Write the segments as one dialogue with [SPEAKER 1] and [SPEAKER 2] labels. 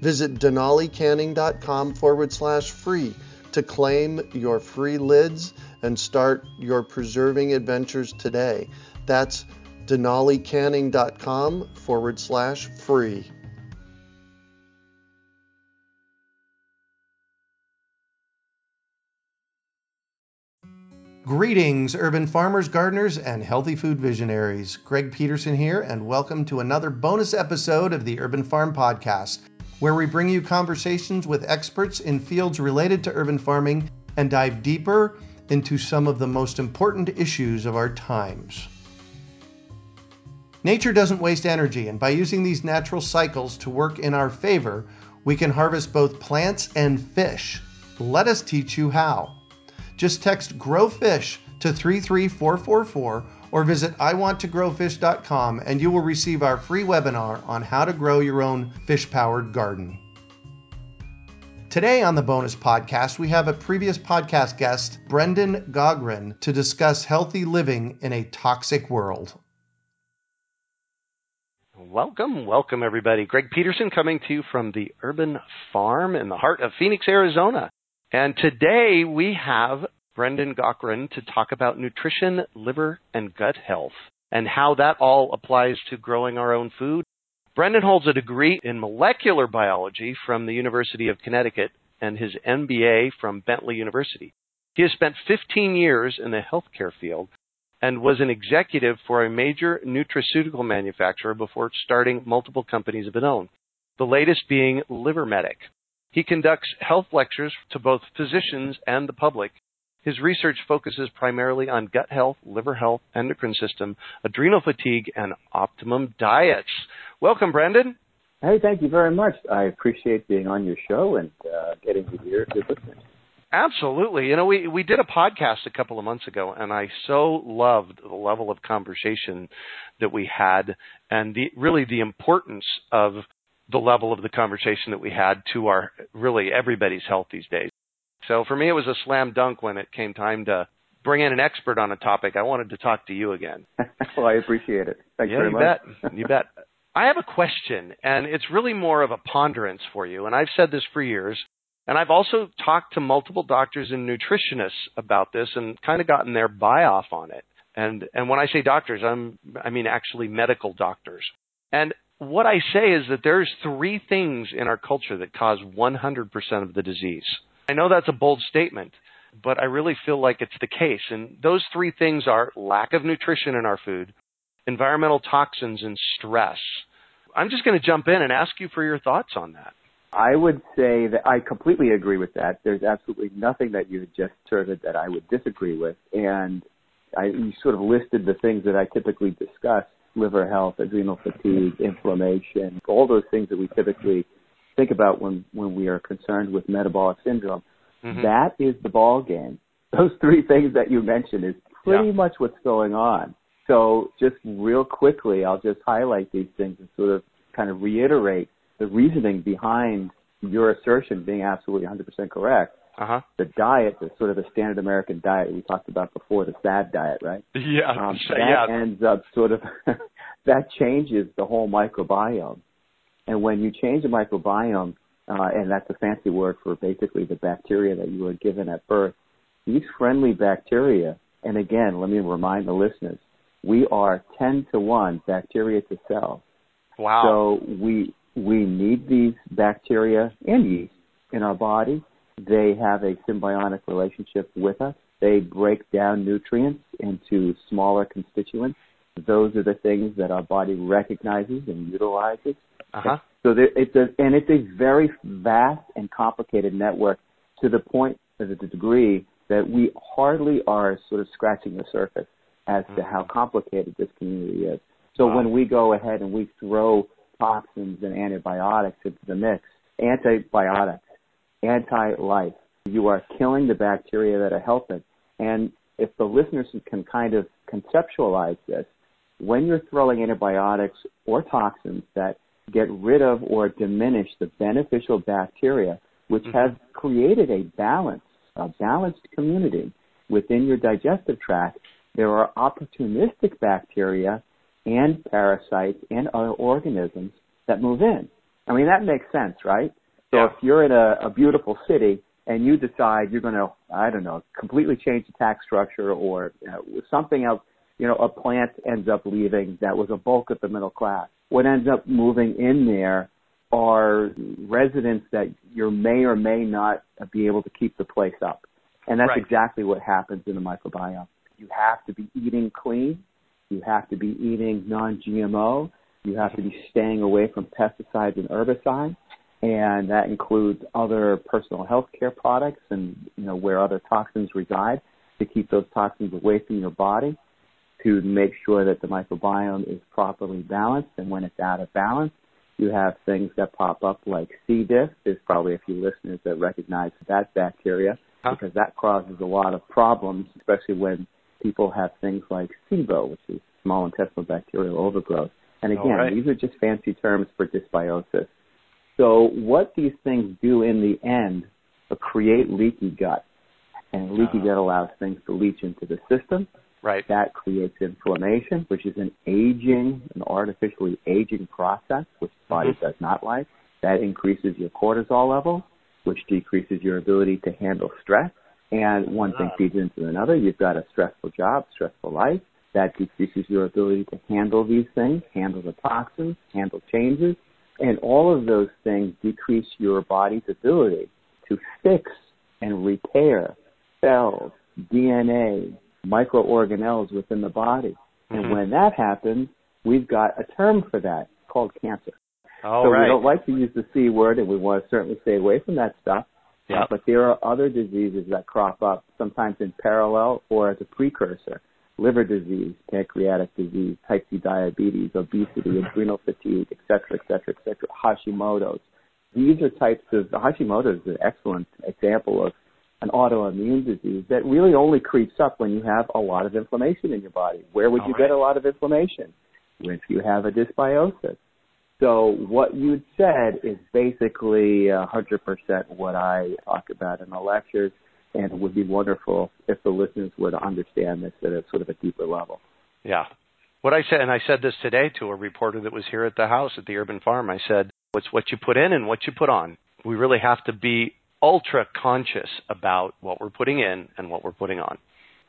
[SPEAKER 1] Visit denalicanning.com forward slash free to claim your free lids and start your preserving adventures today. That's denalicanning.com forward slash free. Greetings, urban farmers, gardeners, and healthy food visionaries. Greg Peterson here, and welcome to another bonus episode of the Urban Farm Podcast, where we bring you conversations with experts in fields related to urban farming and dive deeper into some of the most important issues of our times. Nature doesn't waste energy, and by using these natural cycles to work in our favor, we can harvest both plants and fish. Let us teach you how. Just text Grow Fish to 33444 or visit iwanttogrowfish.com and you will receive our free webinar on how to grow your own fish powered garden. Today on the bonus podcast, we have a previous podcast guest, Brendan Gaughran, to discuss healthy living in a toxic world.
[SPEAKER 2] Welcome, welcome everybody. Greg Peterson coming to you from the Urban Farm in the heart of Phoenix, Arizona. And today we have Brendan Gaughran to talk about nutrition, liver, and gut health and how that all applies to growing our own food. Brendan holds a degree in molecular biology from the University of Connecticut and his MBA from Bentley University. He has spent 15 years in the healthcare field and was an executive for a major nutraceutical manufacturer before starting multiple companies of his own, the latest being LiverMedic. He conducts health lectures to both physicians and the public. His research focuses primarily on gut health, liver health, endocrine system, adrenal fatigue, and optimum diets. Welcome, Brendan.
[SPEAKER 3] Hey, thank you very much. I appreciate being on your show and uh, getting to hear your listeners.
[SPEAKER 2] Absolutely. You know, we, we did a podcast a couple of months ago, and I so loved the level of conversation that we had and the, really the importance of the level of the conversation that we had to our really everybody's health these days. So for me, it was a slam dunk when it came time to bring in an expert on a topic. I wanted to talk to you again.
[SPEAKER 3] well, I appreciate it. Thanks
[SPEAKER 2] yeah,
[SPEAKER 3] very
[SPEAKER 2] you
[SPEAKER 3] much.
[SPEAKER 2] bet. You bet. I have a question, and it's really more of a ponderance for you. And I've said this for years. And I've also talked to multiple doctors and nutritionists about this and kind of gotten their buy off on it. And and when I say doctors, I'm I mean actually medical doctors. And what I say is that there's three things in our culture that cause 100% of the disease. I know that's a bold statement, but I really feel like it's the case. And those three things are lack of nutrition in our food, environmental toxins, and stress. I'm just going to jump in and ask you for your thoughts on that.
[SPEAKER 3] I would say that I completely agree with that. There's absolutely nothing that you just asserted that I would disagree with. And I, you sort of listed the things that I typically discuss liver health, adrenal fatigue, inflammation, all those things that we typically think about when, when we are concerned with metabolic syndrome. Mm-hmm. That is the ball game. Those three things that you mentioned is pretty yeah. much what's going on. So just real quickly, I'll just highlight these things and sort of kind of reiterate the reasoning behind your assertion being absolutely 100% correct.
[SPEAKER 2] Uh-huh.
[SPEAKER 3] The diet, the sort of the standard American diet we talked about before, the SAD diet, right?
[SPEAKER 2] Yeah.
[SPEAKER 3] Um,
[SPEAKER 2] that
[SPEAKER 3] yeah. ends up sort of that changes the whole microbiome. And when you change the microbiome, uh, and that's a fancy word for basically the bacteria that you were given at birth, these friendly bacteria, and again, let me remind the listeners, we are 10 to 1 bacteria to cells.
[SPEAKER 2] Wow.
[SPEAKER 3] So we we need these bacteria and yeast in our body, They have a symbiotic relationship with us. They break down nutrients into smaller constituents. Those are the things that our body recognizes and utilizes.
[SPEAKER 2] Uh-huh.
[SPEAKER 3] So there, it's a, and it's a very vast and complicated network to the point, to the degree that we hardly are sort of scratching the surface as to how
[SPEAKER 2] Mm-hmm.
[SPEAKER 3] complicated this community is. So
[SPEAKER 2] Wow.
[SPEAKER 3] when we go ahead and we throw toxins and antibiotics into the mix, antibiotics, anti-life, you are killing the bacteria that are helping. And if the listeners can kind of conceptualize this, when you're throwing antibiotics or toxins that get rid of or diminish the beneficial bacteria, which
[SPEAKER 2] Mhm.
[SPEAKER 3] have created a balance, a balanced community within your digestive tract, there are opportunistic bacteria and parasites and other organisms that move in. I mean, that makes sense, right? So
[SPEAKER 2] Yeah.
[SPEAKER 3] if you're in a, a beautiful city and you decide you're going to, I don't know, completely change the tax structure or know, something else, you know, a plant ends up leaving that was a bulk of the middle class. What ends up moving in there are residents that you may or may not be able to keep the place up. And that's
[SPEAKER 2] Right.
[SPEAKER 3] exactly what happens in the microbiome. You have to be eating clean. You have to be eating non-GMO. You have to be staying away from pesticides and herbicides. And that includes other personal health care products and, you know, where other toxins reside to keep those toxins away from your body to make sure that the microbiome is properly balanced. And when it's out of balance, you have things that pop up like C. diff. There's probably a few listeners that recognize that bacteria
[SPEAKER 2] Huh?
[SPEAKER 3] because that causes a lot of problems, especially when people have things like SIBO, which is small intestinal bacterial overgrowth. And again,
[SPEAKER 2] right.
[SPEAKER 3] these are just fancy terms for dysbiosis. So what these things do in the end are create leaky gut. And leaky
[SPEAKER 2] Ah.
[SPEAKER 3] gut allows things to leach into the system.
[SPEAKER 2] Right.
[SPEAKER 3] That creates inflammation, which is an aging, an artificially aging process, which the body
[SPEAKER 2] Mhm.
[SPEAKER 3] does not like. That increases your cortisol level, which decreases your ability to handle stress. And one thing
[SPEAKER 2] Ah.
[SPEAKER 3] feeds into another. You've got a stressful job, stressful life. That decreases your ability to handle these things, handle the toxins, handle changes. And all of those things decrease your body's ability to fix and repair cells, DNA, microorganelles within the body. And
[SPEAKER 2] Mhm.
[SPEAKER 3] when that happens, we've got a term for that called cancer.
[SPEAKER 2] All
[SPEAKER 3] so
[SPEAKER 2] right.
[SPEAKER 3] we don't like to use the C word, and we want to certainly stay away from that stuff.
[SPEAKER 2] Yeah.
[SPEAKER 3] Uh, but there are other diseases that crop up, sometimes in parallel or as a precursor. Liver disease, pancreatic disease, type 2 diabetes, obesity, adrenal fatigue, et cetera, et cetera, et cetera, Hashimoto's. These are types of, Hashimoto's is an excellent example of an autoimmune disease that really only creeps up when you have a lot of inflammation in your body. Where would
[SPEAKER 2] All
[SPEAKER 3] you
[SPEAKER 2] right.
[SPEAKER 3] get a lot of inflammation? If you have a dysbiosis. So what you said is basically a 100% what I talk about in the lectures, and it would be wonderful if the listeners were to understand this at a sort of a deeper level.
[SPEAKER 2] Yeah. What I said, and I said this today to a reporter that was here at the house at the urban farm. I said, it's what you put in and what you put on. We really have to be ultra conscious about what we're putting in and what we're putting on."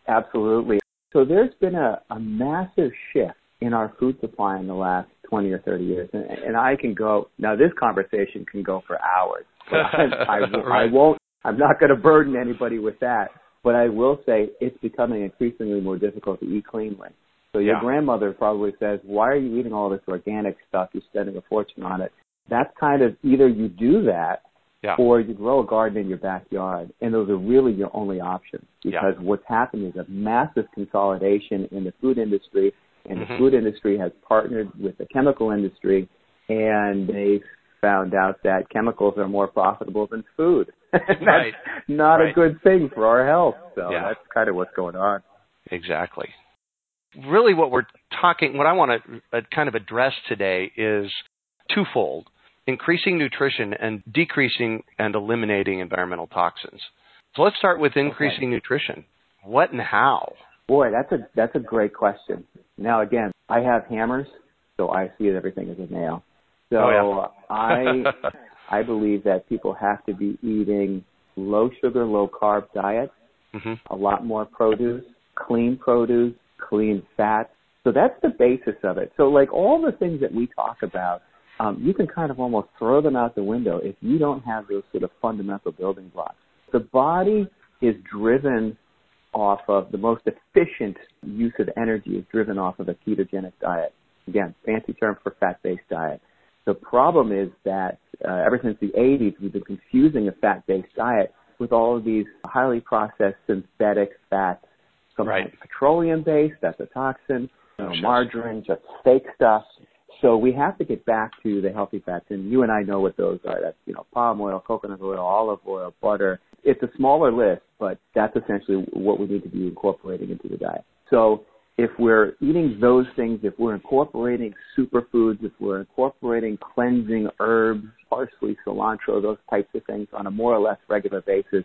[SPEAKER 3] Absolutely. So there's been a, a massive shift in our food supply in the last 20 or 30 years. And, and I can go, now this conversation can go for hours. But I, I, I won't, I'm not going to burden anybody with that. But I will say it's becoming increasingly more difficult to eat cleanly. So your
[SPEAKER 2] Yeah.
[SPEAKER 3] grandmother probably says, why are you eating all this organic stuff? You're spending a fortune on it. That's kind of either you do that
[SPEAKER 2] Yeah.
[SPEAKER 3] or you grow a garden in your backyard. And those are really your only options
[SPEAKER 2] Yeah.
[SPEAKER 3] because what's happened is a massive consolidation in the food industry and
[SPEAKER 2] Mhm.
[SPEAKER 3] the food industry has partnered with the chemical industry and they've found out that chemicals are more profitable than food. that's
[SPEAKER 2] Right.
[SPEAKER 3] not
[SPEAKER 2] Right.
[SPEAKER 3] a good thing for our health. So
[SPEAKER 2] Yeah.
[SPEAKER 3] that's kind of what's going on.
[SPEAKER 2] Exactly. Really, what we're talking, what I want to uh, kind of address today is twofold increasing nutrition and decreasing and eliminating environmental toxins. So let's start with increasing nutrition. What and how?
[SPEAKER 3] Boy, that's a that's a great question. Now again, I have hammers, so I see everything as a nail. So
[SPEAKER 2] Oh,
[SPEAKER 3] I I believe that people have to be eating low sugar, low carb diets,
[SPEAKER 2] hmm
[SPEAKER 3] a lot more produce, clean produce, clean fats. So that's the basis of it. So like all the things that we talk about, um, you can kind of almost throw them out the window if you don't have those sort of fundamental building blocks. The body is driven off of the most efficient use of energy is driven off of a ketogenic diet. Again, fancy term for fat-based diet. The problem is that uh, ever since the 80s, we've been confusing a fat-based diet with all of these highly processed synthetic fats. Sometimes
[SPEAKER 2] right.
[SPEAKER 3] petroleum-based, that's a toxin. You know, margarine, just fake stuff. So we have to get back to the healthy fats, and you and I know what those are. That's you know palm oil, coconut oil, olive oil, butter. It's a smaller list, but that's essentially what we need to be incorporating into the diet. So if we're eating those things, if we're incorporating superfoods, if we're incorporating cleansing herbs, parsley, cilantro, those types of things on a more or less regular basis,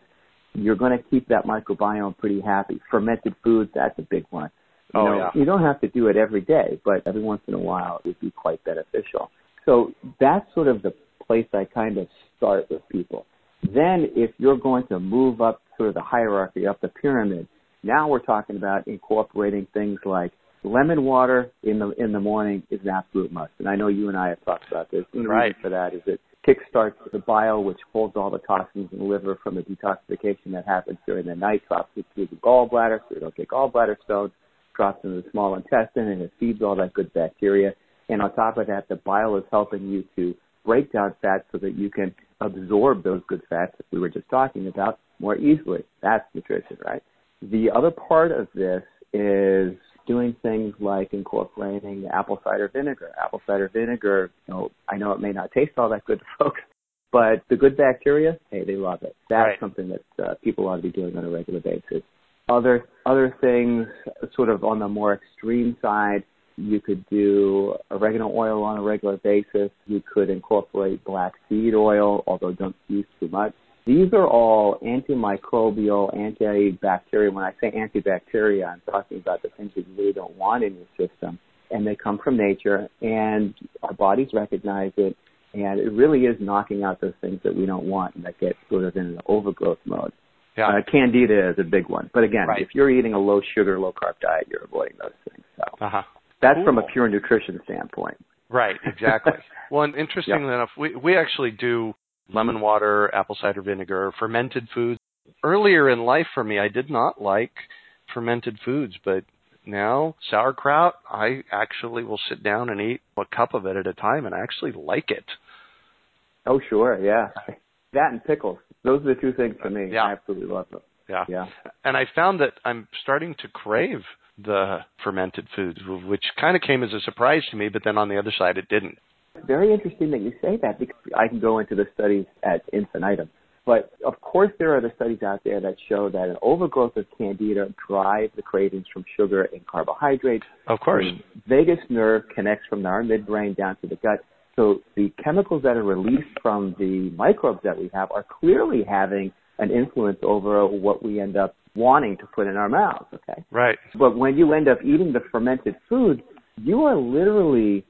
[SPEAKER 3] you're going to keep that microbiome pretty happy. Fermented foods, that's a big one. You
[SPEAKER 2] oh,
[SPEAKER 3] know,
[SPEAKER 2] yeah.
[SPEAKER 3] you don't have to do it every day, but every once in a while it would be quite beneficial. So that's sort of the place I kind of start with people. Then if you're going to move up sort of the hierarchy, up the pyramid, now we're talking about incorporating things like lemon water in the in the morning is an absolute must. And I know you and I have talked about this. And the
[SPEAKER 2] right.
[SPEAKER 3] reason for that is it kickstarts the bile, which holds all the toxins in the liver from the detoxification that happens during the night, drops it through the gallbladder, so you don't get gallbladder stones, drops into the small intestine, and it feeds all that good bacteria. And on top of that, the bile is helping you to break down fats so that you can absorb those good fats that we were just talking about more easily. That's nutrition, right? The other part of this is doing things like incorporating apple cider vinegar. Apple cider vinegar, you know, I know it may not taste all that good to folks, but the good bacteria, hey, they love it. That's
[SPEAKER 2] right.
[SPEAKER 3] something that uh, people ought to be doing on a regular basis. Other other things, sort of on the more extreme side, you could do oregano oil on a regular basis. You could incorporate black seed oil, although don't use too much. These are all antimicrobial, antibacterial. When I say antibacteria, I'm talking about the things you really don't want in your system. And they come from nature, and our bodies recognize it, and it really is knocking out those things that we don't want and that get sort of in an overgrowth mode.
[SPEAKER 2] Yeah.
[SPEAKER 3] Uh, candida is a big one. But again,
[SPEAKER 2] right.
[SPEAKER 3] if you're eating a low sugar, low carb diet, you're avoiding those things. So
[SPEAKER 2] uh-huh.
[SPEAKER 3] that's
[SPEAKER 2] cool.
[SPEAKER 3] from a pure nutrition standpoint.
[SPEAKER 2] Right, exactly. well, and interestingly
[SPEAKER 3] yep.
[SPEAKER 2] enough, we, we actually do lemon water, apple cider vinegar, fermented foods. Earlier in life for me, I did not like fermented foods, but now sauerkraut, I actually will sit down and eat a cup of it at a time and I actually like it.
[SPEAKER 3] Oh, sure, yeah. That and pickles. Those are the two things for me.
[SPEAKER 2] Yeah.
[SPEAKER 3] I absolutely love them.
[SPEAKER 2] Yeah.
[SPEAKER 3] Yeah.
[SPEAKER 2] And I found that I'm starting to crave the fermented foods, which kind of came as a surprise to me, but then on the other side, it didn't.
[SPEAKER 3] Very interesting that you say that because I can go into the studies at infinitum. But of course, there are the studies out there that show that an overgrowth of candida drives the cravings from sugar and carbohydrates.
[SPEAKER 2] Of course.
[SPEAKER 3] The vagus nerve connects from our midbrain down to the gut. So the chemicals that are released from the microbes that we have are clearly having an influence over what we end up wanting to put in our mouths, okay?
[SPEAKER 2] Right.
[SPEAKER 3] But when you end up eating the fermented food, you are literally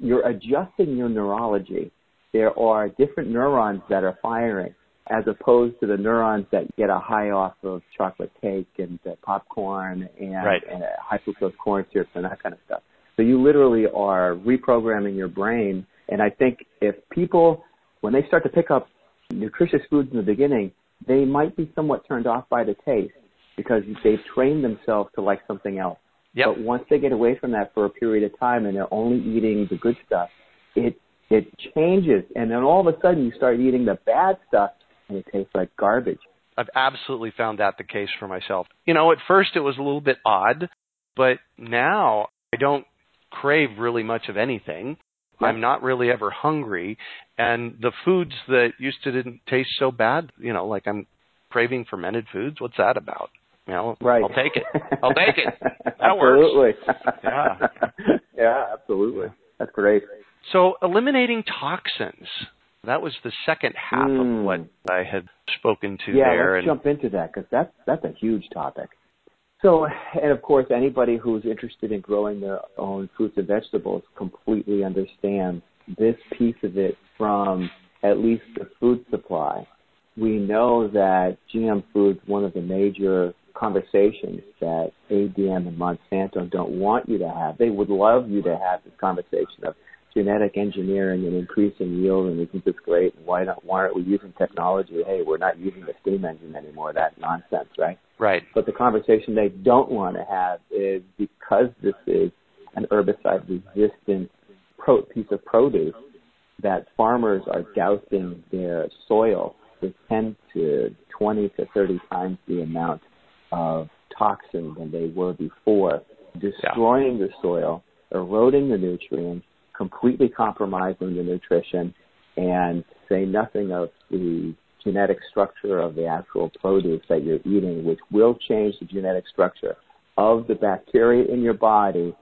[SPEAKER 3] you're adjusting your neurology. There are different neurons that are firing as opposed to the neurons that get a high off of chocolate cake and uh, popcorn and,
[SPEAKER 2] right.
[SPEAKER 3] and uh, high fructose corn syrup and that kind of stuff. So you literally are reprogramming your brain. And I think if people, when they start to pick up nutritious foods in the beginning, they might be somewhat turned off by the taste because they've trained themselves to like something else.
[SPEAKER 2] Yep.
[SPEAKER 3] But once they get away from that for a period of time and they're only eating the good stuff, it it changes, and then all of a sudden you start eating the bad stuff, and it tastes like garbage.
[SPEAKER 2] I've absolutely found that the case for myself. You know, at first it was a little bit odd, but now I don't crave really much of anything.
[SPEAKER 3] Yeah.
[SPEAKER 2] I'm not really ever hungry, and the foods that used to didn't taste so bad, you know, like I'm craving fermented foods. What's that about? You know,
[SPEAKER 3] right.
[SPEAKER 2] I'll take it. I'll take it. That
[SPEAKER 3] absolutely.
[SPEAKER 2] works. Yeah.
[SPEAKER 3] yeah, absolutely. That's great.
[SPEAKER 2] So eliminating toxins. That was the second half
[SPEAKER 3] Mm.
[SPEAKER 2] of what I had spoken to
[SPEAKER 3] yeah,
[SPEAKER 2] there.
[SPEAKER 3] let's
[SPEAKER 2] and
[SPEAKER 3] jump into that because that's that's a huge topic. So, and of course, anybody who's interested in growing their own fruits and vegetables completely understands this piece of it from at least the food supply. We know that GM foods, one of the major conversations that ADM and Monsanto don't want you to have. They would love you to have this conversation of genetic engineering and increasing yield and we think it's great. Why not? Why aren't we using technology? Hey, we're not using the steam engine anymore. That nonsense, right?
[SPEAKER 2] Right.
[SPEAKER 3] But the conversation they don't want to have is because this is an herbicide-resistant pro- piece of produce that farmers are dousing their soil with 10 to 20 to 30 times the amount of toxin than they were before, destroying yeah. the soil, eroding the nutrients, completely compromising the nutrition, and say nothing of the genetic structure of the actual produce that you're eating, which will change the genetic structure of the bacteria in your body.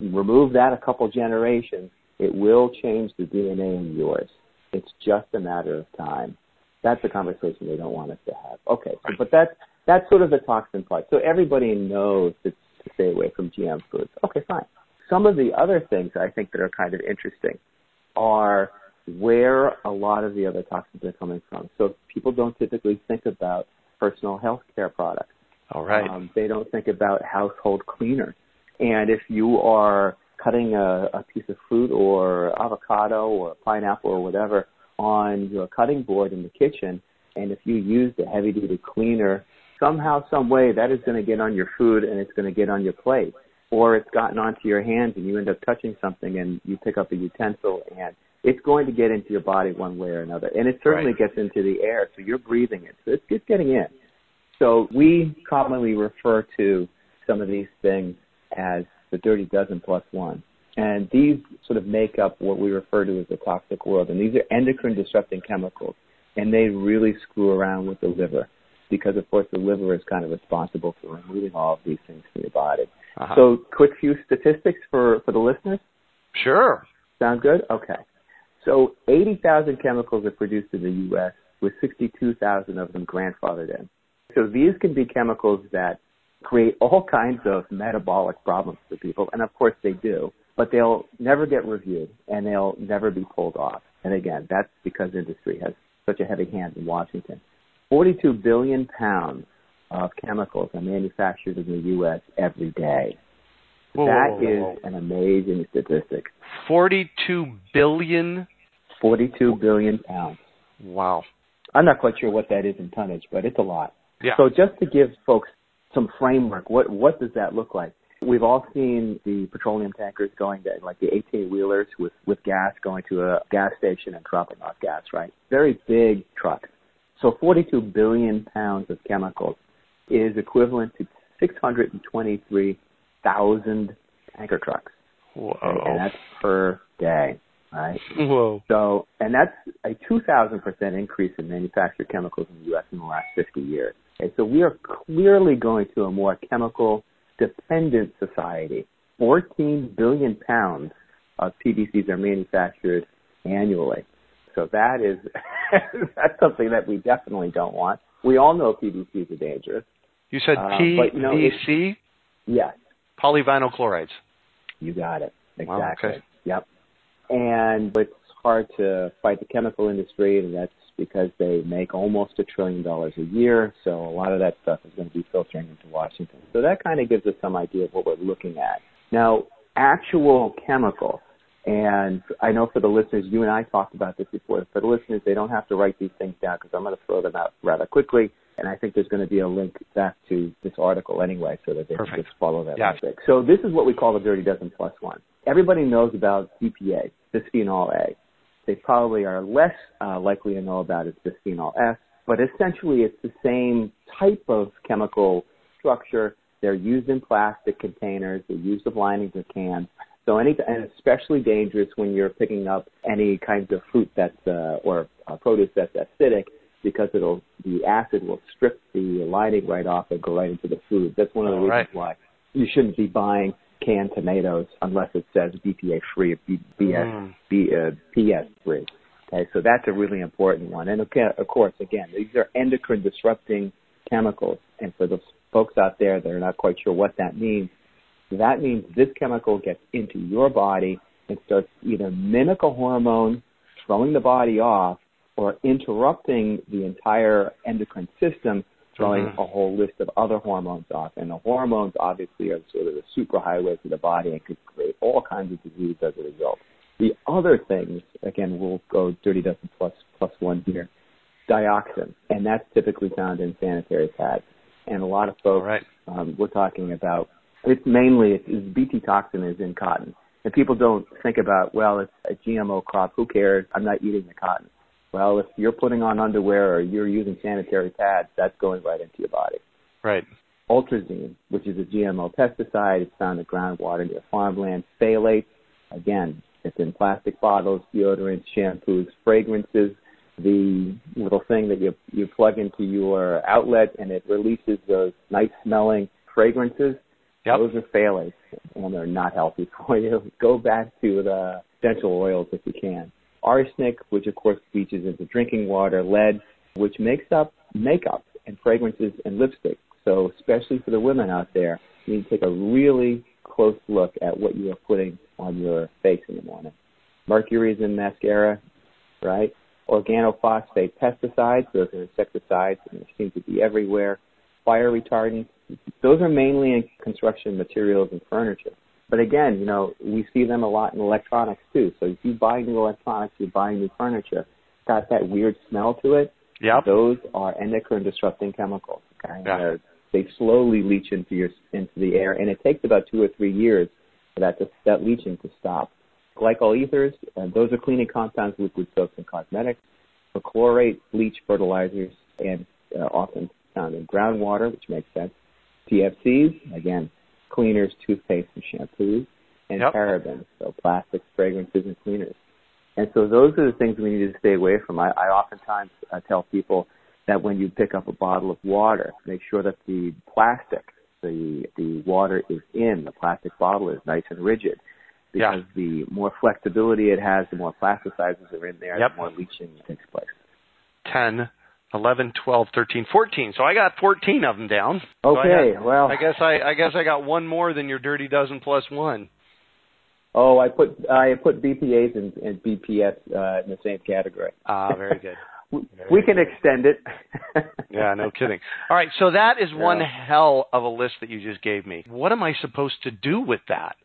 [SPEAKER 3] Remove that a couple generations, it will change the DNA in yours. It's just a matter of time. That's the conversation they don't want us to have. Okay, so, but that's that's sort of the toxin part. So everybody knows to, to stay away from GM foods. Okay, fine. Some of the other things I think that are kind of interesting are where a lot of the other toxins are coming from. So people don't typically think about personal health care products.
[SPEAKER 2] All right.
[SPEAKER 3] Um, they don't think about household cleaners. And if you are cutting a, a piece of fruit or avocado or pineapple or whatever on your cutting board in the kitchen, and if you use the heavy duty cleaner, somehow, some way, that is going to get on your food and it's going to get on your plate. Or it's gotten onto your hands and you end up touching something and you pick up a utensil and it's going to get into your body one way or another. And it certainly right. gets into the air, so you're breathing it. So it's, it's getting in. So we commonly refer to some of these things as the dirty dozen plus one. And these sort of make up what we refer to as the toxic world. And these are endocrine disrupting chemicals. And they really screw around with the liver because, of course, the liver is kind of responsible for removing all of these things from your body. Uh-huh. So, quick few statistics for, for the listeners.
[SPEAKER 2] Sure.
[SPEAKER 3] Sound good? Okay. So 80,000 chemicals are produced in the U.S., with 62,000 of them grandfathered in. So these can be chemicals that create all kinds of metabolic problems for people, and of course they do, but they'll never get reviewed and they'll never be pulled off. And again, that's because industry has such a heavy hand in Washington. 42 billion pounds of chemicals are manufactured in the U.S. every day.
[SPEAKER 2] Whoa,
[SPEAKER 3] that
[SPEAKER 2] whoa, whoa,
[SPEAKER 3] is an amazing statistic.
[SPEAKER 2] 42 billion?
[SPEAKER 3] 42 billion pounds.
[SPEAKER 2] Wow.
[SPEAKER 3] I'm not quite sure what that is in tonnage, but it's a lot.
[SPEAKER 2] Yeah.
[SPEAKER 3] So just to give folks some framework, what what does that look like? We've all seen the petroleum tankers going to like the 18 wheelers with with gas going to a gas station and dropping off gas, right? Very big trucks. So 42 billion pounds of chemicals is equivalent to 623,000 tanker trucks.
[SPEAKER 2] Whoa.
[SPEAKER 3] And that's per day, right?
[SPEAKER 2] Whoa.
[SPEAKER 3] So, and that's a 2,000% increase in manufactured chemicals in the U.S. in the last 50 years. Okay, so we are clearly going to a more chemical dependent society. 14 billion pounds of PVCs are manufactured annually. So that is that's something that we definitely don't want. We all know PVCs are dangerous.
[SPEAKER 2] You said PVC? Uh, know,
[SPEAKER 3] yes.
[SPEAKER 2] Polyvinyl chlorides.
[SPEAKER 3] You got it. Exactly.
[SPEAKER 2] Wow, okay.
[SPEAKER 3] Yep. And it's hard to fight the chemical industry, and that's because they make almost a trillion dollars a year. So a lot of that stuff is going to be filtering into Washington. So that kind of gives us some idea of what we're looking at. Now, actual chemicals and I know for the listeners, you and I talked about this before. For the listeners, they don't have to write these things down because I'm going to throw them out rather quickly. And I think there's going to be a link back to this article anyway so that they
[SPEAKER 2] Perfect.
[SPEAKER 3] can just follow that
[SPEAKER 2] yeah.
[SPEAKER 3] logic. So this is what we call the dirty dozen plus one. Everybody knows about BPA, bisphenol A. They probably are less uh, likely to know about is bisphenol S, but essentially it's the same type of chemical structure. They're used in plastic containers. They're used of linings of cans. So any, and especially dangerous when you're picking up any kinds of fruit that's, uh, or uh, produce that's acidic because it'll, the acid will strip the lining right off and go right into the food. That's one of the
[SPEAKER 2] All
[SPEAKER 3] reasons
[SPEAKER 2] right.
[SPEAKER 3] why you shouldn't be buying canned tomatoes unless it says BPA free or B, BS,
[SPEAKER 2] Mm.
[SPEAKER 3] B, uh, PS free. Okay, so that's a really important one. And okay, of course, again, these are endocrine disrupting chemicals. And for those folks out there that are not quite sure what that means, that means this chemical gets into your body and starts either mimic a hormone, throwing the body off, or interrupting the entire endocrine system, throwing
[SPEAKER 2] Mhm.
[SPEAKER 3] a whole list of other hormones off. And the hormones obviously are sort of the superhighways of the body and could create all kinds of disease as a result. The other things, again, we'll go dirty dozen plus plus one here. Dioxin, and that's typically found in sanitary pads. And a lot of folks,
[SPEAKER 2] right.
[SPEAKER 3] um, we're talking about, it's mainly, it's, it's BT toxin is in cotton. And people don't think about, well, it's a GMO crop. Who cares? I'm not eating the cotton. Well, if you're putting on underwear or you're using sanitary pads, that's going right into your body.
[SPEAKER 2] Right.
[SPEAKER 3] Atrazine, which is a GMO pesticide, it's found in groundwater near farmland. Phthalates, again, it's in plastic bottles, deodorants, shampoos, fragrances. The little thing that you you plug into your outlet and it releases those nice smelling fragrances.
[SPEAKER 2] Yep.
[SPEAKER 3] Those are phthalates, and they're not healthy for you. Go back to the essential oils if you can. Arsenic, which of course leaches into drinking water. Lead, which makes up makeup and fragrances and lipstick. So especially for the women out there, you need to take a really close look at what you are putting on your face in the morning. Mercury is in mascara, right? Organophosphate pesticides, those are insecticides and they seem to be everywhere. Fire retardants, those are mainly in construction materials and furniture. But again, you know, we see them a lot in electronics too. So if you buy new electronics, you buy new furniture, it's got that weird smell to it.
[SPEAKER 2] Yep.
[SPEAKER 3] Those are endocrine disrupting chemicals. Okay.
[SPEAKER 2] Yeah.
[SPEAKER 3] They slowly leach into your into the air, and it takes about two or three years for that to, that leaching to stop. Glycol ethers, uh, those are cleaning compounds, liquid soaps, and cosmetics. Perchlorate, bleach, fertilizers, and uh, often found in groundwater, which makes sense. PFCs, again, cleaners, toothpaste, and shampoos, and
[SPEAKER 2] Yep.
[SPEAKER 3] parabens, so plastics, fragrances, and cleaners. And so those are the things we need to stay away from. I, I oftentimes uh, tell people that when you pick up a bottle of water, make sure that the plastic, the the water is in, the plastic bottle is nice and rigid.
[SPEAKER 2] Yeah.
[SPEAKER 3] Because the more flexibility it has, the more plasticizers are in there,
[SPEAKER 2] Yep.
[SPEAKER 3] the more leaching takes place.
[SPEAKER 2] 10, 11, 12, 13, 14. So I got 14 of them down. So I
[SPEAKER 3] Okay, well,
[SPEAKER 2] I guess I, I guess I got one more than your dirty dozen plus one.
[SPEAKER 3] oh, I put I put BPA's and, and BPS uh, in the same category.
[SPEAKER 2] Ah, very good.
[SPEAKER 3] we, we can extend it.
[SPEAKER 2] Yeah, no kidding. All right, so that is one
[SPEAKER 3] Yeah.
[SPEAKER 2] hell of a list that you just gave me. What am I supposed to do with that?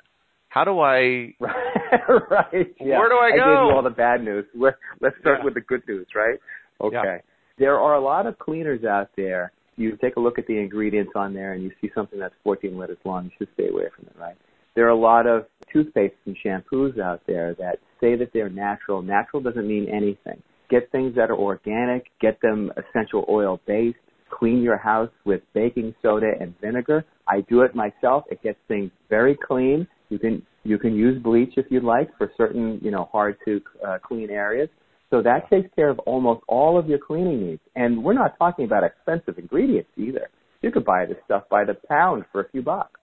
[SPEAKER 2] How do I?
[SPEAKER 3] right. Yeah.
[SPEAKER 2] Where do I go?
[SPEAKER 3] I gave you all the bad news. Let's start
[SPEAKER 2] Yeah.
[SPEAKER 3] with the good news, right? Okay. There are a lot of cleaners out there. You take a look at the ingredients on there and you see something that's 14 letters long, you should stay away from it, right? There are a lot of toothpaste and shampoos out there that say that they're natural. Natural doesn't mean anything. Get things that are organic, get them essential oil based, clean your house with baking soda and vinegar. I do it myself. It gets things very clean. You can you can use bleach if you'd like for certain you know hard to uh, clean areas. So that takes care of almost all of your cleaning needs. And we're not talking about expensive ingredients either. You could buy this stuff by the pound for a few bucks.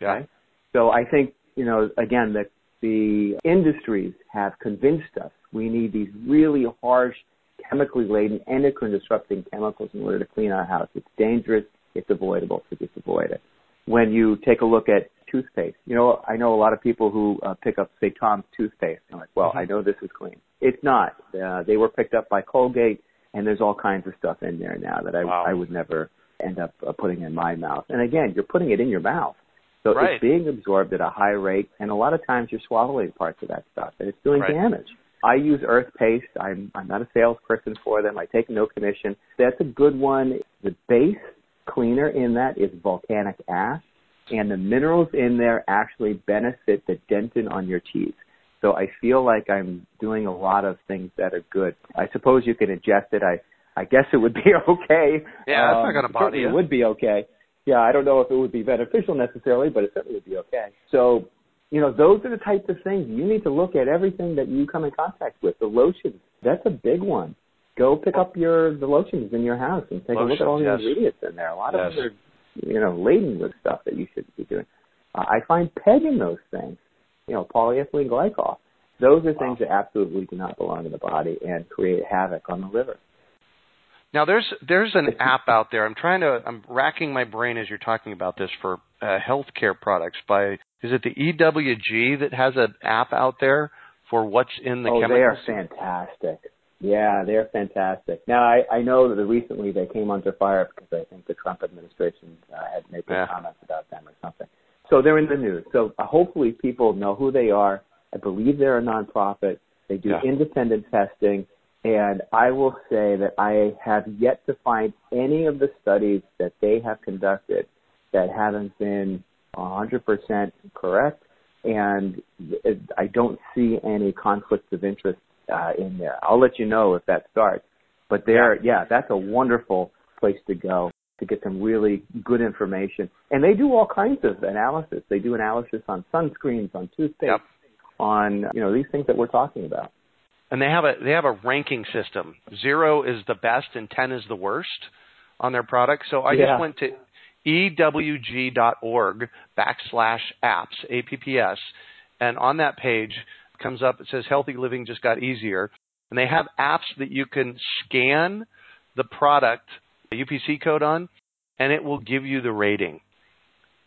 [SPEAKER 2] Yeah.
[SPEAKER 3] Right? So I think, you know, again, that the industries have convinced us we need these really harsh, chemically laden, endocrine disrupting chemicals in order to clean our house. It's dangerous. It's avoidable. So just avoid it. When you take a look at toothpaste, you know, I know a lot of people who uh, pick up, say, Tom's toothpaste. I'm like, well,
[SPEAKER 2] Mhm.
[SPEAKER 3] I know this is clean. It's not. Uh, they were picked up by Colgate, and there's all kinds of stuff in there now that I,
[SPEAKER 2] Wow.
[SPEAKER 3] I would never end up uh, putting in my mouth. And again, you're putting it in your mouth. So
[SPEAKER 2] Right.
[SPEAKER 3] it's being absorbed at a high rate, and a lot of times you're swallowing parts of that stuff, and it's doing
[SPEAKER 2] Right.
[SPEAKER 3] damage. I use Earth Paste. I'm, I'm not a salesperson for them. I take no commission. That's a good one. The base cleaner in that is volcanic ash, and the minerals in there actually benefit the dentin on your teeth. So I feel like I'm doing a lot of things that are good. I suppose you can ingest it. I I guess it would be okay.
[SPEAKER 2] Yeah, that's not
[SPEAKER 3] Um,
[SPEAKER 2] gonna bother
[SPEAKER 3] certainly
[SPEAKER 2] you.
[SPEAKER 3] It would be okay. Yeah, I don't know if it would be beneficial necessarily, but it certainly would be okay. So, you know, those are the types of things you need to look at everything that you come in contact with. The lotions, that's a big one. Go pick up your the lotions in your house and take a look at all the
[SPEAKER 2] yes.
[SPEAKER 3] ingredients in there. A lot of them are, you know, laden with stuff that you shouldn't be doing. Uh, I find PEG in those things. You know, polyethylene glycol. Those are things that absolutely do not belong in the body and create havoc on the liver.
[SPEAKER 2] Now there's there's an app out there. I'm trying to I'm racking my brain as you're talking about this for uh, healthcare products. By is it the EWG that has an app out there for what's in the
[SPEAKER 3] oh,
[SPEAKER 2] chemicals?
[SPEAKER 3] they are fantastic. Yeah, they're fantastic. Now, I, I know that recently they came under fire because I think the Trump administration uh, had made some
[SPEAKER 2] Yeah.
[SPEAKER 3] comments about them or something. So they're in the news. So uh, hopefully people know who they are. I believe they're a nonprofit. They do
[SPEAKER 2] Yeah.
[SPEAKER 3] independent testing. And I will say that I have yet to find any of the studies that they have conducted that haven't been 100% correct. And I don't see any conflicts of interest uh, in there. I'll let you know if that starts. But there, yeah, that's a wonderful place to go to get some really good information. And they do all kinds of analysis. They do analysis on sunscreens, on toothpaste,
[SPEAKER 2] Yep.
[SPEAKER 3] on you know these things that we're talking about.
[SPEAKER 2] and they have a they have a ranking system. Zero is the best and ten is the worst on their product. So I
[SPEAKER 3] Yeah.
[SPEAKER 2] just went to ewg.org backslash apps apps, and on that page comes up. It says healthy living just got easier, and they have apps that you can scan the product the UPC code on, and it will give you the rating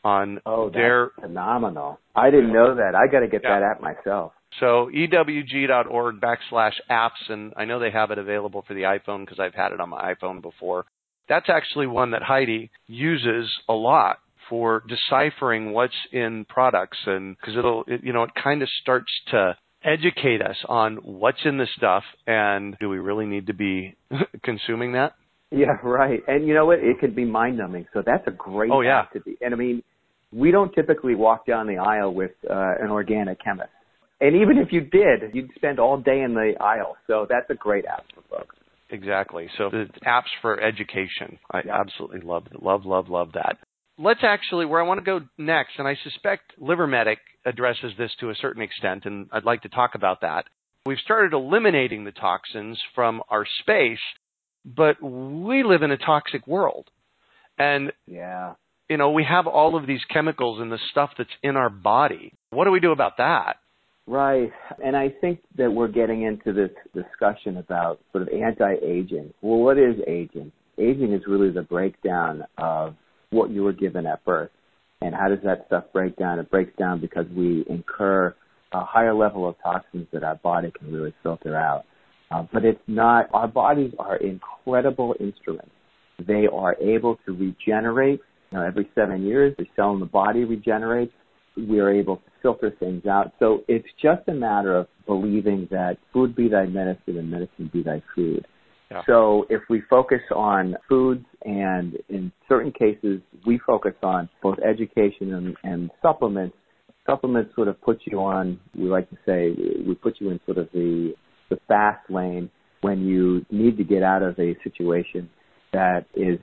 [SPEAKER 2] on
[SPEAKER 3] Oh, that's
[SPEAKER 2] their
[SPEAKER 3] phenomenal! I didn't know that. I got to get
[SPEAKER 2] Yeah.
[SPEAKER 3] that app myself.
[SPEAKER 2] So ewg.org backslash apps, and I know they have it available for the iPhone because I've had it on my iPhone before. That's actually one that Heidi uses a lot for deciphering what's in products, and because it'll, it, you know, it kind of starts to educate us on what's in the stuff, and do we really need to be consuming that?
[SPEAKER 3] Yeah, right. And you know what? It could be mind numbing. So that's a great
[SPEAKER 2] Oh, yeah.
[SPEAKER 3] to be. And I mean, we don't typically walk down the aisle with uh, an organic chemist. And even if you did, you'd spend all day in the aisle. So that's a great app for folks.
[SPEAKER 2] Exactly. So the apps for education. I absolutely love, love, love, love that. Let's actually, where I want to go next, and I suspect LiverMedic addresses this to a certain extent, and I'd like to talk about that. We've started eliminating the toxins from our space, but we live in a toxic world. And,
[SPEAKER 3] Yeah.
[SPEAKER 2] you know, we have all of these chemicals and the stuff that's in our body. What do we do about that?
[SPEAKER 3] Right. And I think that we're getting into this discussion about sort of anti-aging. Well, what is aging? Aging is really the breakdown of what you were given at birth. And how does that stuff break down? It breaks down because we incur a higher level of toxins that our body can really filter out. Uh, but it's not, our bodies are incredible instruments. They are able to regenerate. You know, every seven years, the cell in the body regenerates we are able to filter things out. So it's just a matter of believing that food be thy medicine and medicine be thy food.
[SPEAKER 2] Yeah.
[SPEAKER 3] So if we focus on foods and in certain cases we focus on both education and, and supplements, supplements sort of put you on, we like to say, we put you in sort of the, the fast lane when you need to get out of a situation that is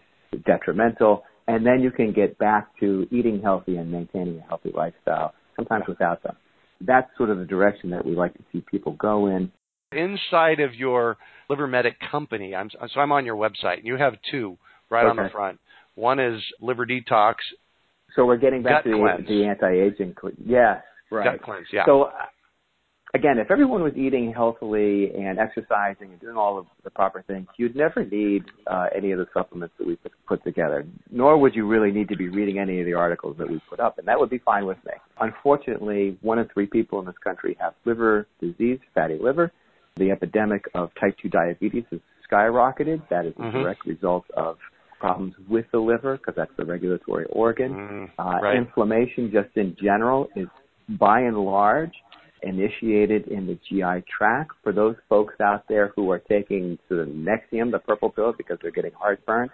[SPEAKER 3] detrimental and then you can get back to eating healthy and maintaining a healthy lifestyle, sometimes without them. That's sort of the direction that we like to see people go in.
[SPEAKER 2] Inside of your LiverMedic company, I'm, so I'm on your website, and you have two right on the front. One is Liver Detox,
[SPEAKER 3] So we're getting back to the, the anti-aging. cl- Yes, right.
[SPEAKER 2] Gut Cleanse, yeah.
[SPEAKER 3] So again, if everyone was eating healthily and exercising and doing all of the proper things, you'd never need uh, any of the supplements that we put, put together. Nor would you really need to be reading any of the articles that we put up, and that would be fine with me. Unfortunately, one in three people in this country have liver disease, fatty liver. The epidemic of type 2 diabetes has skyrocketed. That is a
[SPEAKER 2] Mhm.
[SPEAKER 3] direct result of problems with the liver because that's the regulatory organ.
[SPEAKER 2] Mm,
[SPEAKER 3] Uh,
[SPEAKER 2] right.
[SPEAKER 3] Inflammation, just in general, is by and large initiated in the GI tract. For those folks out there who are taking sort of Nexium, the purple pill, because they're getting heartburn,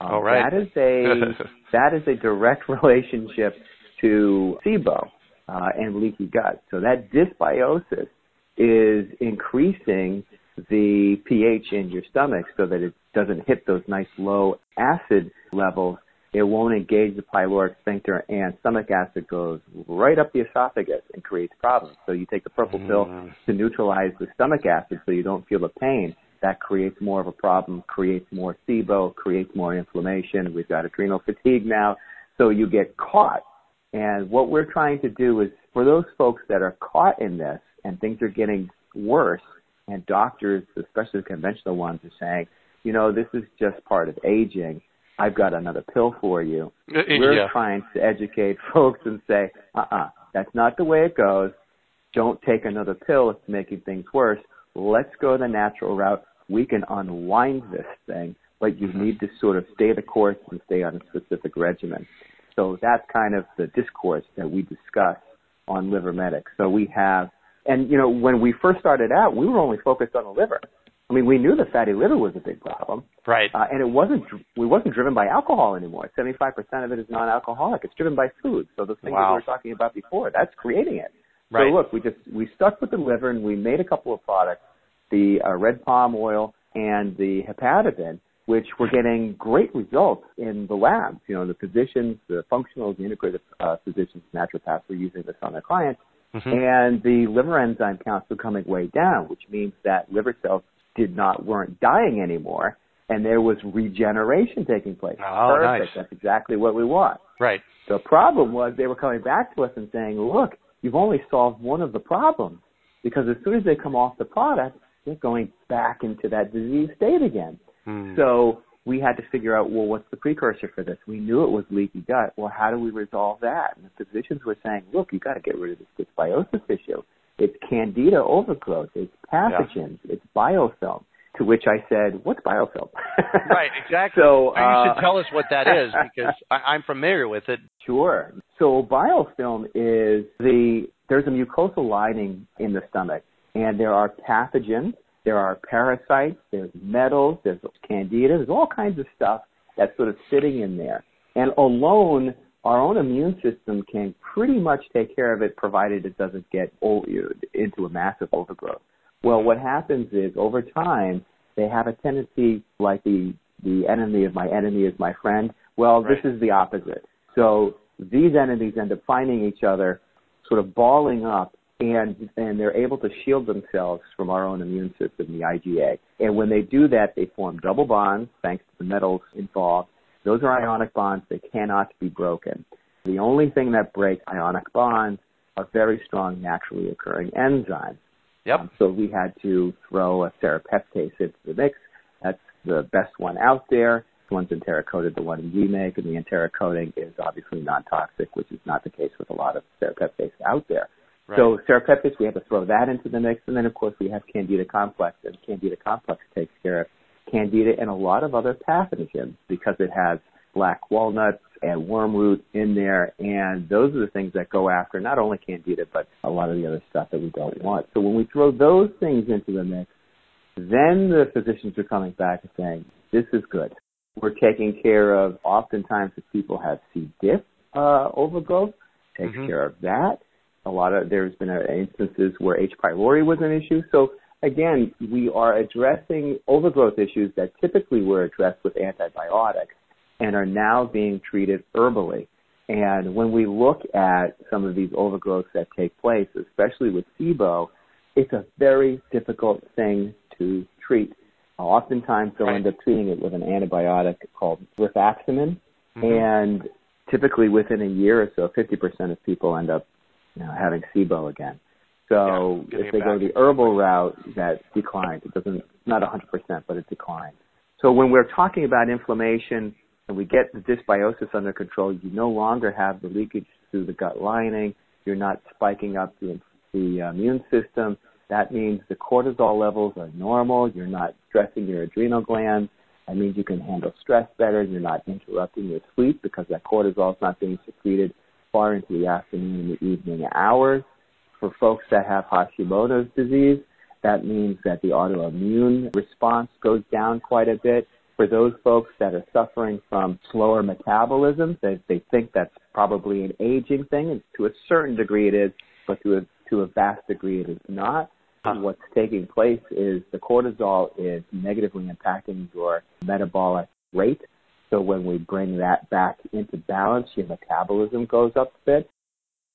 [SPEAKER 3] um,
[SPEAKER 2] Oh, right.
[SPEAKER 3] that is a that is a direct relationship to SIBO uh, and leaky gut. So that dysbiosis is increasing the pH in your stomach so that it doesn't hit those nice low acid levels. It won't engage the pyloric sphincter and stomach acid goes right up the esophagus and creates problems. So you take the purple pill
[SPEAKER 2] Mm.
[SPEAKER 3] to neutralize the stomach acid so you don't feel the pain. That creates more of a problem, creates more SIBO, creates more inflammation. We've got adrenal fatigue now. So you get caught. And what we're trying to do is for those folks that are caught in this and things are getting worse and doctors, especially the conventional ones, are saying, you know, this is just part of aging. I've got another pill for you.
[SPEAKER 2] Uh,
[SPEAKER 3] We're
[SPEAKER 2] yeah.
[SPEAKER 3] trying to educate folks and say, uh-uh, that's not the way it goes. Don't take another pill. It's making things worse. Let's go the natural route. We can unwind this thing, but you need to sort of stay the course and stay on a specific regimen. So that's kind of the discourse that we discuss on Liver Medic. So we have And you know, when we first started out, we were only focused on the liver. I mean, we knew the fatty liver was a big problem,
[SPEAKER 2] Right.
[SPEAKER 3] uh, and it wasn't. We wasn't driven by alcohol anymore. Seventy-five percent of it is non-alcoholic. It's driven by food. So the things that we were talking about before, that's creating it.
[SPEAKER 2] Right.
[SPEAKER 3] So look, we just we stuck with the liver and we made a couple of products, the uh, red palm oil and the hepatidin, which were getting great results in the labs. You know, the physicians, the functionals, the integrative uh, physicians, naturopaths were using this on their clients,
[SPEAKER 2] Mhm.
[SPEAKER 3] and the liver enzyme counts were coming way down, which means that liver cells did not weren't dying anymore, and there was regeneration taking place.
[SPEAKER 2] Oh,
[SPEAKER 3] Perfect.
[SPEAKER 2] nice.
[SPEAKER 3] That's exactly what we want.
[SPEAKER 2] Right.
[SPEAKER 3] The problem was they were coming back to us and saying, look, you've only solved one of the problems because as soon as they come off the product, they're going back into that disease state again.
[SPEAKER 2] Hmm.
[SPEAKER 3] So we had to figure out, well, what's the precursor for this? We knew it was leaky gut. Well, how do we resolve that? And the physicians were saying, look, you got to get rid of this dysbiosis issue. It's candida overgrowth. It's pathogens. It's biofilm. To which I said, what's biofilm?
[SPEAKER 2] Right, exactly.
[SPEAKER 3] So,
[SPEAKER 2] you
[SPEAKER 3] uh,
[SPEAKER 2] should tell us what that is because I, I'm familiar with it.
[SPEAKER 3] Sure. So biofilm is the there's a mucosal lining in the stomach, and there are pathogens, there are parasites, there's metals, there's candida, there's all kinds of stuff that's sort of sitting in there. And alone, our own immune system can pretty much take care of it, provided it doesn't get o- into a massive overgrowth. Well, what happens is over time they have a tendency, like the the enemy of my enemy is my friend. Well,
[SPEAKER 2] Right.
[SPEAKER 3] this is the opposite. So these enemies end up finding each other, sort of balling up, and and they're able to shield themselves from our own immune system, the IgA. And when they do that, they form double bonds, thanks to the metals involved. Those are ionic bonds; they cannot be broken. The only thing that breaks ionic bonds are very strong, naturally occurring enzymes.
[SPEAKER 2] Yep.
[SPEAKER 3] Um, so we had to throw a serrapeptase into the mix. That's the best one out there. The one's enteric-coated, the one we make, and the enteric coating is obviously non-toxic, which is not the case with a lot of serrapeptase out there.
[SPEAKER 2] Right.
[SPEAKER 3] So serrapeptase, we have to throw that into the mix, and then of course we have Candida complex, and Candida complex takes care of Candida and a lot of other pathogens because it has black walnuts and wormwood in there, and those are the things that go after not only Candida but a lot of the other stuff that we don't want. So when we throw those things into the mix, then the physicians are coming back and saying, "This is good." We're taking care of. Oftentimes, if people have C. diff uh, overgrowth, takes
[SPEAKER 2] Mhm.
[SPEAKER 3] care of that. A lot of there's been instances where H. pylori was an issue. So again, we are addressing overgrowth issues that typically were addressed with antibiotics and are now being treated herbally. And when we look at some of these overgrowths that take place, especially with SIBO, it's a very difficult thing to treat. Oftentimes they'll end up treating it with an antibiotic called rifaximin,
[SPEAKER 2] Mhm.
[SPEAKER 3] and typically within a year or so, 50% of people end up you know, having SIBO again. So
[SPEAKER 2] Yeah,
[SPEAKER 3] if they go the herbal route, that declines. It doesn't, not 100%, but it declines. So when we're talking about inflammation and we get the dysbiosis under control, you no longer have the leakage through the gut lining. You're not spiking up the, the immune system. That means the cortisol levels are normal. You're not stressing your adrenal glands. That means you can handle stress better. You're not interrupting your sleep because that cortisol is not being secreted far into the afternoon and the evening hours. For folks that have Hashimoto's disease, that means that the autoimmune response goes down quite a bit. For those folks that are suffering from slower metabolism, they, they think that's probably an aging thing, and to a certain degree it is, but to a, to a vast degree it is not. What's taking place is the cortisol is negatively impacting your metabolic rate. So when we bring that back into balance, your metabolism goes up a bit.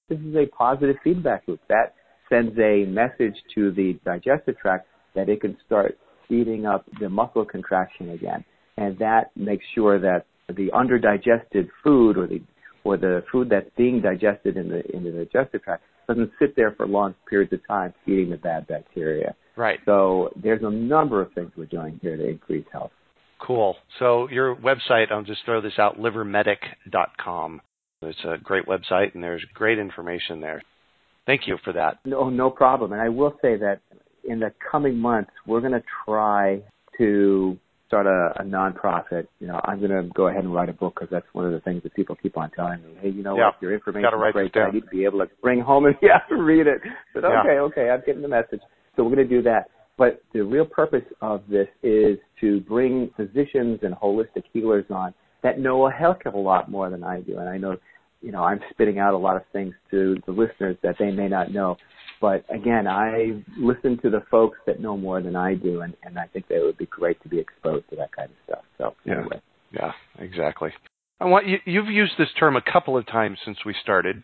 [SPEAKER 3] This is a positive feedback loop. That sends a message to the digestive tract that it can start speeding up the muscle contraction again. And that makes sure that the underdigested food or the or the food that's being digested in the in the digestive tract doesn't sit there for long periods of time feeding the bad bacteria.
[SPEAKER 2] Right.
[SPEAKER 3] So there's a number of things we're doing here to increase health.
[SPEAKER 2] Cool. So your website, I'll just throw this out, livermedic.com. It's a great website and there's great information there. Thank you for that.
[SPEAKER 3] No, no problem. And I will say that in the coming months, we're going to try to start a, a nonprofit. You know, I'm going to go ahead and write a book because that's one of the things that people keep on telling me. Hey, you know
[SPEAKER 2] yeah.
[SPEAKER 3] what? Your information
[SPEAKER 2] is
[SPEAKER 3] great, I need to be able to bring home and yeah, read it. But okay,
[SPEAKER 2] yeah.
[SPEAKER 3] okay, I'm getting the message. So we're going to do that. But the real purpose of this is to bring physicians and holistic healers on that know a heck of a lot more than I do. And I know, you know, I'm spitting out a lot of things to the listeners that they may not know. But again, I listen to the folks that know more than I do, and, and I think that it would be great to be exposed to that kind of stuff. So
[SPEAKER 2] yeah,
[SPEAKER 3] anyway.
[SPEAKER 2] yeah, exactly. I want you, you've used this term a couple of times since we started,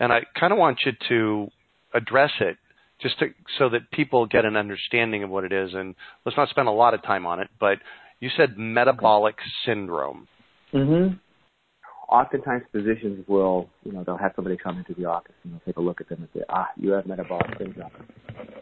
[SPEAKER 2] and I kind of want you to address it just to, so that people get an understanding of what it is. And let's not spend a lot of time on it, but you said metabolic syndrome.
[SPEAKER 3] Mm-hmm. Oftentimes, physicians will, you know, they'll have somebody come into the office and they'll take a look at them and say, "Ah, you have metabolic syndrome,"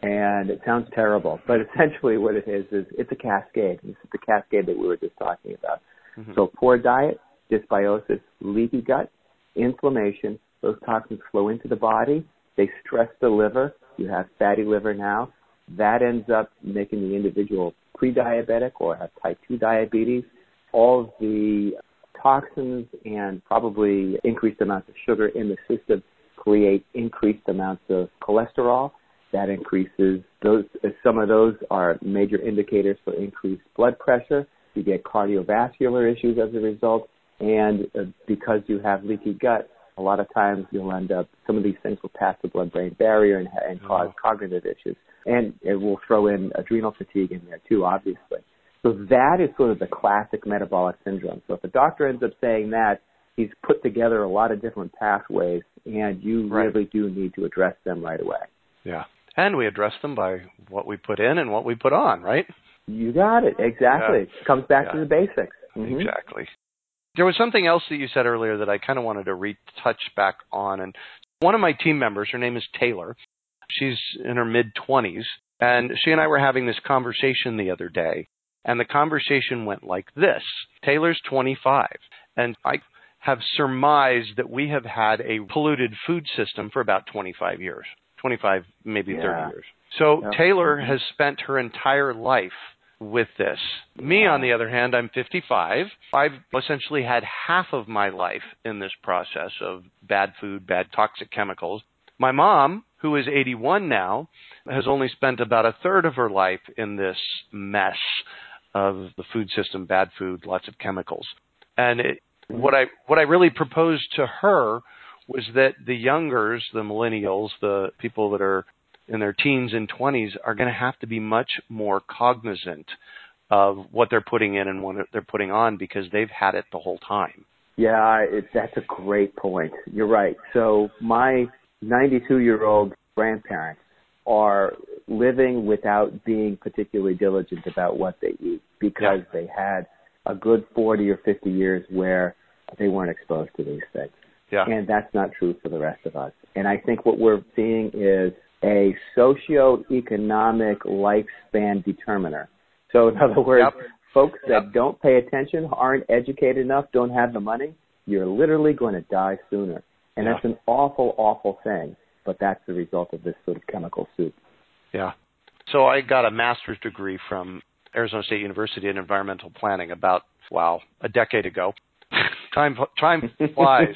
[SPEAKER 3] and it sounds terrible, but essentially, what it is is it's a cascade. This is the cascade that we were just talking about. Mm-hmm. So, poor diet, dysbiosis, leaky gut, inflammation. Those toxins flow into the body. They stress the liver. You have fatty liver now. That ends up making the individual pre-diabetic or have type 2 diabetes. All of the toxins and probably increased amounts of sugar in the system create increased amounts of cholesterol. That increases those. Some of those are major indicators for increased blood pressure. You get cardiovascular issues as a result, and uh, because you have leaky gut, a lot of times you'll end up some of these things will pass the blood-brain barrier and, and cause oh. cognitive issues, and it will throw in adrenal fatigue in there too, obviously. So that is sort of the classic metabolic syndrome. So if a doctor ends up saying that, he's put together a lot of different pathways, and you
[SPEAKER 2] right.
[SPEAKER 3] really do need to address them right away.
[SPEAKER 2] Yeah. And we address them by what we put in and what we put on, right?
[SPEAKER 3] You got it. Exactly.
[SPEAKER 2] Yeah.
[SPEAKER 3] It comes back
[SPEAKER 2] yeah.
[SPEAKER 3] to the basics. Mm-hmm.
[SPEAKER 2] Exactly. There was something else that you said earlier that I kind of wanted to retouch back on. And one of my team members, her name is Taylor. She's in her mid 20s. And she and I were having this conversation the other day. And the conversation went like this Taylor's 25, and I have surmised that we have had a polluted food system for about 25 years, 25, maybe
[SPEAKER 3] yeah.
[SPEAKER 2] 30 years. So
[SPEAKER 3] yeah.
[SPEAKER 2] Taylor mm-hmm. has spent her entire life with this. Me, on the other hand, I'm 55. I've essentially had half of my life in this process of bad food, bad toxic chemicals. My mom, who is 81 now, has only spent about a third of her life in this mess of the food system, bad food, lots of chemicals. And it, what I what I really proposed to her was that the youngers, the millennials, the people that are in their teens and 20s are going to have to be much more cognizant of what they're putting in and what they're putting on because they've had it the whole time.
[SPEAKER 3] Yeah, it, that's a great point. You're right. So my 92 year old grandparents are living without being particularly diligent about what they eat because
[SPEAKER 2] yeah.
[SPEAKER 3] they had a good 40 or 50 years where they weren't exposed to these things.
[SPEAKER 2] Yeah.
[SPEAKER 3] And that's not true for the rest of us. And I think what we're seeing is a socio-economic lifespan determiner. So in other words,
[SPEAKER 2] yep.
[SPEAKER 3] folks that
[SPEAKER 2] yep.
[SPEAKER 3] don't pay attention, aren't educated enough, don't have the money, you're literally going to die sooner. And
[SPEAKER 2] yeah.
[SPEAKER 3] that's an awful, awful thing but that's the result of this sort of chemical soup.
[SPEAKER 2] Yeah. So I got a master's degree from Arizona State University in environmental planning about wow a decade ago. time time flies.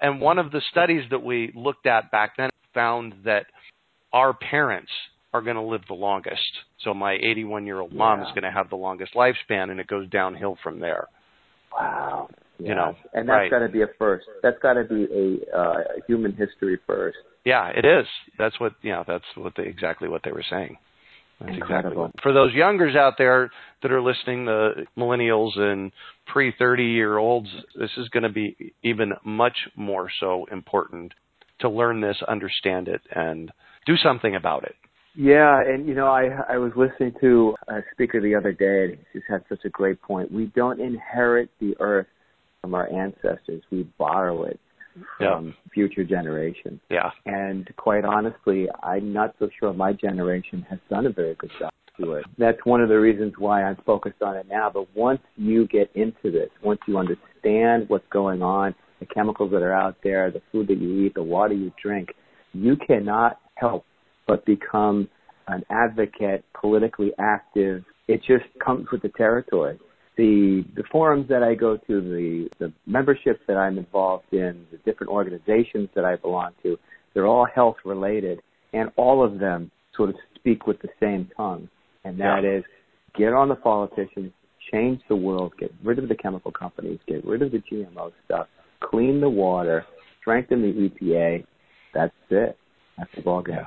[SPEAKER 2] and one of the studies that we looked at back then found that our parents are going to live the longest. So my 81 year old mom
[SPEAKER 3] yeah.
[SPEAKER 2] is going to have the longest lifespan, and it goes downhill from there.
[SPEAKER 3] Wow. Yeah.
[SPEAKER 2] You know,
[SPEAKER 3] and that's
[SPEAKER 2] right.
[SPEAKER 3] got to be a first. That's got to be a uh, human history first.
[SPEAKER 2] Yeah, it is. That's what you know. That's what they exactly what they were saying. That's
[SPEAKER 3] Incredible.
[SPEAKER 2] exactly what, for those youngers out there that are listening, the millennials and pre thirty year olds. This is going to be even much more so important to learn this, understand it, and do something about it.
[SPEAKER 3] Yeah, and you know, I I was listening to a speaker the other day, and he just had such a great point. We don't inherit the earth from our ancestors; we borrow it from
[SPEAKER 2] yeah.
[SPEAKER 3] future generations.
[SPEAKER 2] Yeah.
[SPEAKER 3] And quite honestly, I'm not so sure my generation has done a very good job to it. That's one of the reasons why I'm focused on it now. But once you get into this, once you understand what's going on, the chemicals that are out there, the food that you eat, the water you drink, you cannot help but become an advocate, politically active. It just comes with the territory. the the forums that I go to, the the memberships that I'm involved in, the different organizations that I belong to, they're all health related, and all of them sort of speak with the same tongue, and that
[SPEAKER 2] Yeah.
[SPEAKER 3] is get on the politicians, change the world, get rid of the chemical companies, get rid of the GMO stuff, clean the water, strengthen the EPA. That's it. That's the ball game.
[SPEAKER 2] Yeah.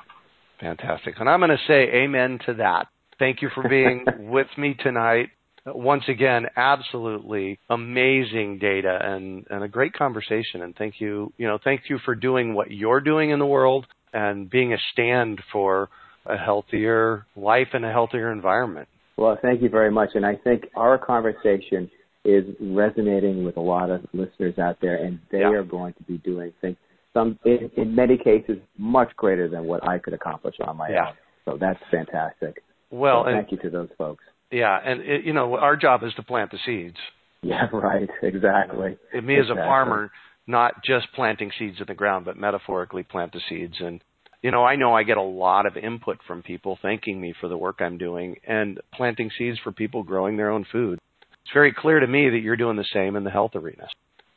[SPEAKER 2] Fantastic. And I'm going to say amen to that. Thank you for being with me tonight. Once again, absolutely amazing data and, and a great conversation. And thank you, you know, thank you for doing what you're doing in the world and being a stand for a healthier life and a healthier environment.
[SPEAKER 3] Well, thank you very much. And I think our conversation is resonating with a lot of listeners out there, and they
[SPEAKER 2] Yeah.
[SPEAKER 3] are going to be doing things, some in, in many cases, much greater than what I could accomplish on my
[SPEAKER 2] Yeah.
[SPEAKER 3] own. So that's fantastic.
[SPEAKER 2] Well,
[SPEAKER 3] so
[SPEAKER 2] and
[SPEAKER 3] thank you to those folks.
[SPEAKER 2] yeah, and it, you know, our job is to plant the seeds.
[SPEAKER 3] Yeah, right. Exactly.
[SPEAKER 2] And me as a farmer, not just planting seeds in the ground, but metaphorically plant the seeds. And you know, I know I get a lot of input from people thanking me for the work I'm doing and planting seeds for people growing their own food. It's very clear to me that you're doing the same in the health arena.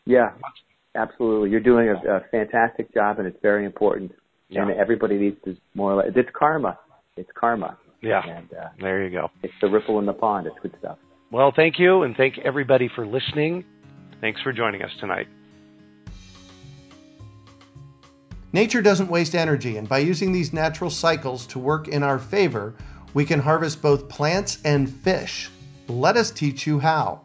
[SPEAKER 3] Yeah, absolutely. You're doing a, a fantastic job, and it's very important.
[SPEAKER 2] Yeah.
[SPEAKER 3] And everybody needs to more or less. It's karma. It's karma.
[SPEAKER 2] Yeah.
[SPEAKER 3] And uh,
[SPEAKER 2] There you go.
[SPEAKER 3] it's the ripple in the pond. It's good stuff.
[SPEAKER 2] Well, thank you, and thank everybody for listening. Thanks for joining us tonight.
[SPEAKER 1] Nature doesn't waste energy, and by using these natural cycles to work in our favor, we can harvest both plants and fish. Let us teach you how.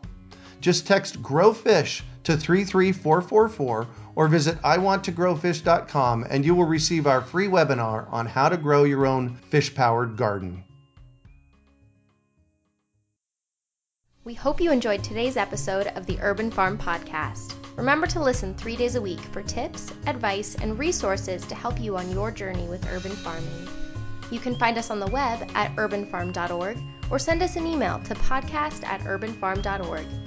[SPEAKER 1] Just text Grow Fish to 33444 or visit iwanttogrowfish.com and you will receive our free webinar on how to grow your own fish powered garden.
[SPEAKER 4] We hope you enjoyed today's episode of the Urban Farm Podcast. Remember to listen three days a week for tips, advice, and resources to help you on your journey with urban farming. You can find us on the web at urbanfarm.org or send us an email to podcast at urbanfarm.org.